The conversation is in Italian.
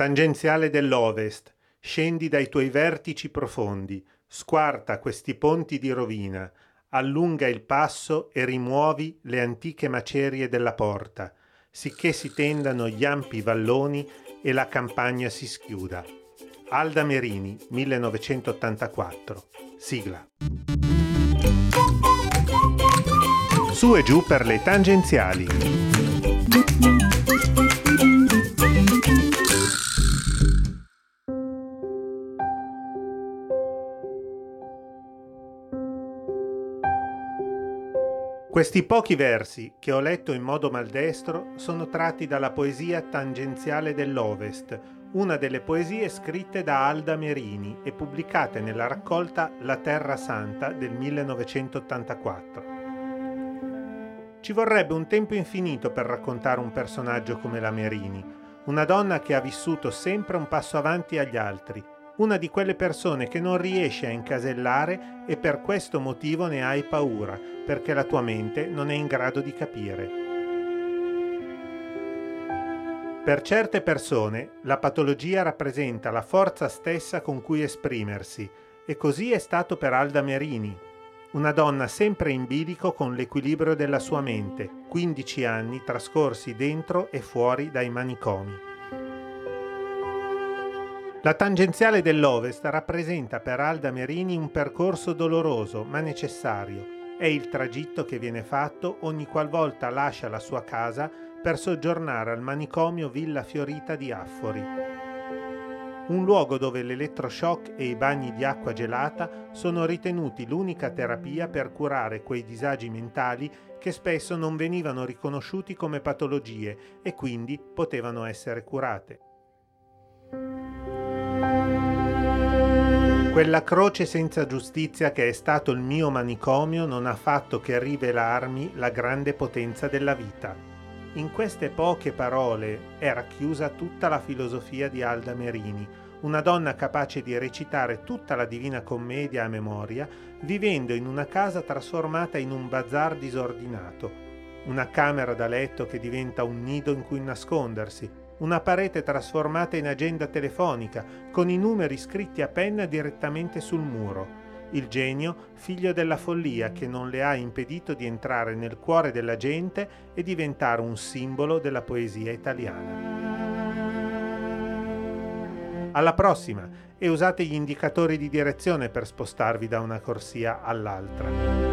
Tangenziale dell'Ovest, scendi dai tuoi vertici profondi, squarta questi ponti di rovina, allunga il passo e rimuovi le antiche macerie della porta, sicché si tendano gli ampi valloni e la campagna si schiuda. Alda Merini, 1984. Sigla. Su e giù per le tangenziali. Questi pochi versi, che ho letto in modo maldestro, sono tratti dalla poesia tangenziale dell'Ovest, una delle poesie scritte da Alda Merini e pubblicate nella raccolta La Terra Santa del 1984. Ci vorrebbe un tempo infinito per raccontare un personaggio come la Merini, una donna che ha vissuto sempre un passo avanti agli altri, una di quelle persone che non riesci a incasellare e per questo motivo ne hai paura, perché la tua mente non è in grado di capire. Per certe persone la patologia rappresenta la forza stessa con cui esprimersi e così è stato per Alda Merini, una donna sempre in bilico con l'equilibrio della sua mente, 15 anni trascorsi dentro e fuori dai manicomi. La tangenziale dell'Ovest rappresenta per Alda Merini un percorso doloroso ma necessario. È il tragitto che viene fatto ogni qualvolta lascia la sua casa per soggiornare al manicomio Villa Fiorita di Affori. Un luogo dove l'elettroshock e i bagni di acqua gelata sono ritenuti l'unica terapia per curare quei disagi mentali che spesso non venivano riconosciuti come patologie e quindi potevano essere curate. Quella croce senza giustizia che è stato il mio manicomio non ha fatto che rivelarmi la grande potenza della vita. In queste poche parole è racchiusa tutta la filosofia di Alda Merini, una donna capace di recitare tutta la Divina Commedia a memoria, vivendo in una casa trasformata in un bazar disordinato, una camera da letto che diventa un nido in cui nascondersi, una parete trasformata in agenda telefonica, con i numeri scritti a penna direttamente sul muro. Il genio, figlio della follia che non le ha impedito di entrare nel cuore della gente e diventare un simbolo della poesia italiana. Alla prossima e usate gli indicatori di direzione per spostarvi da una corsia all'altra.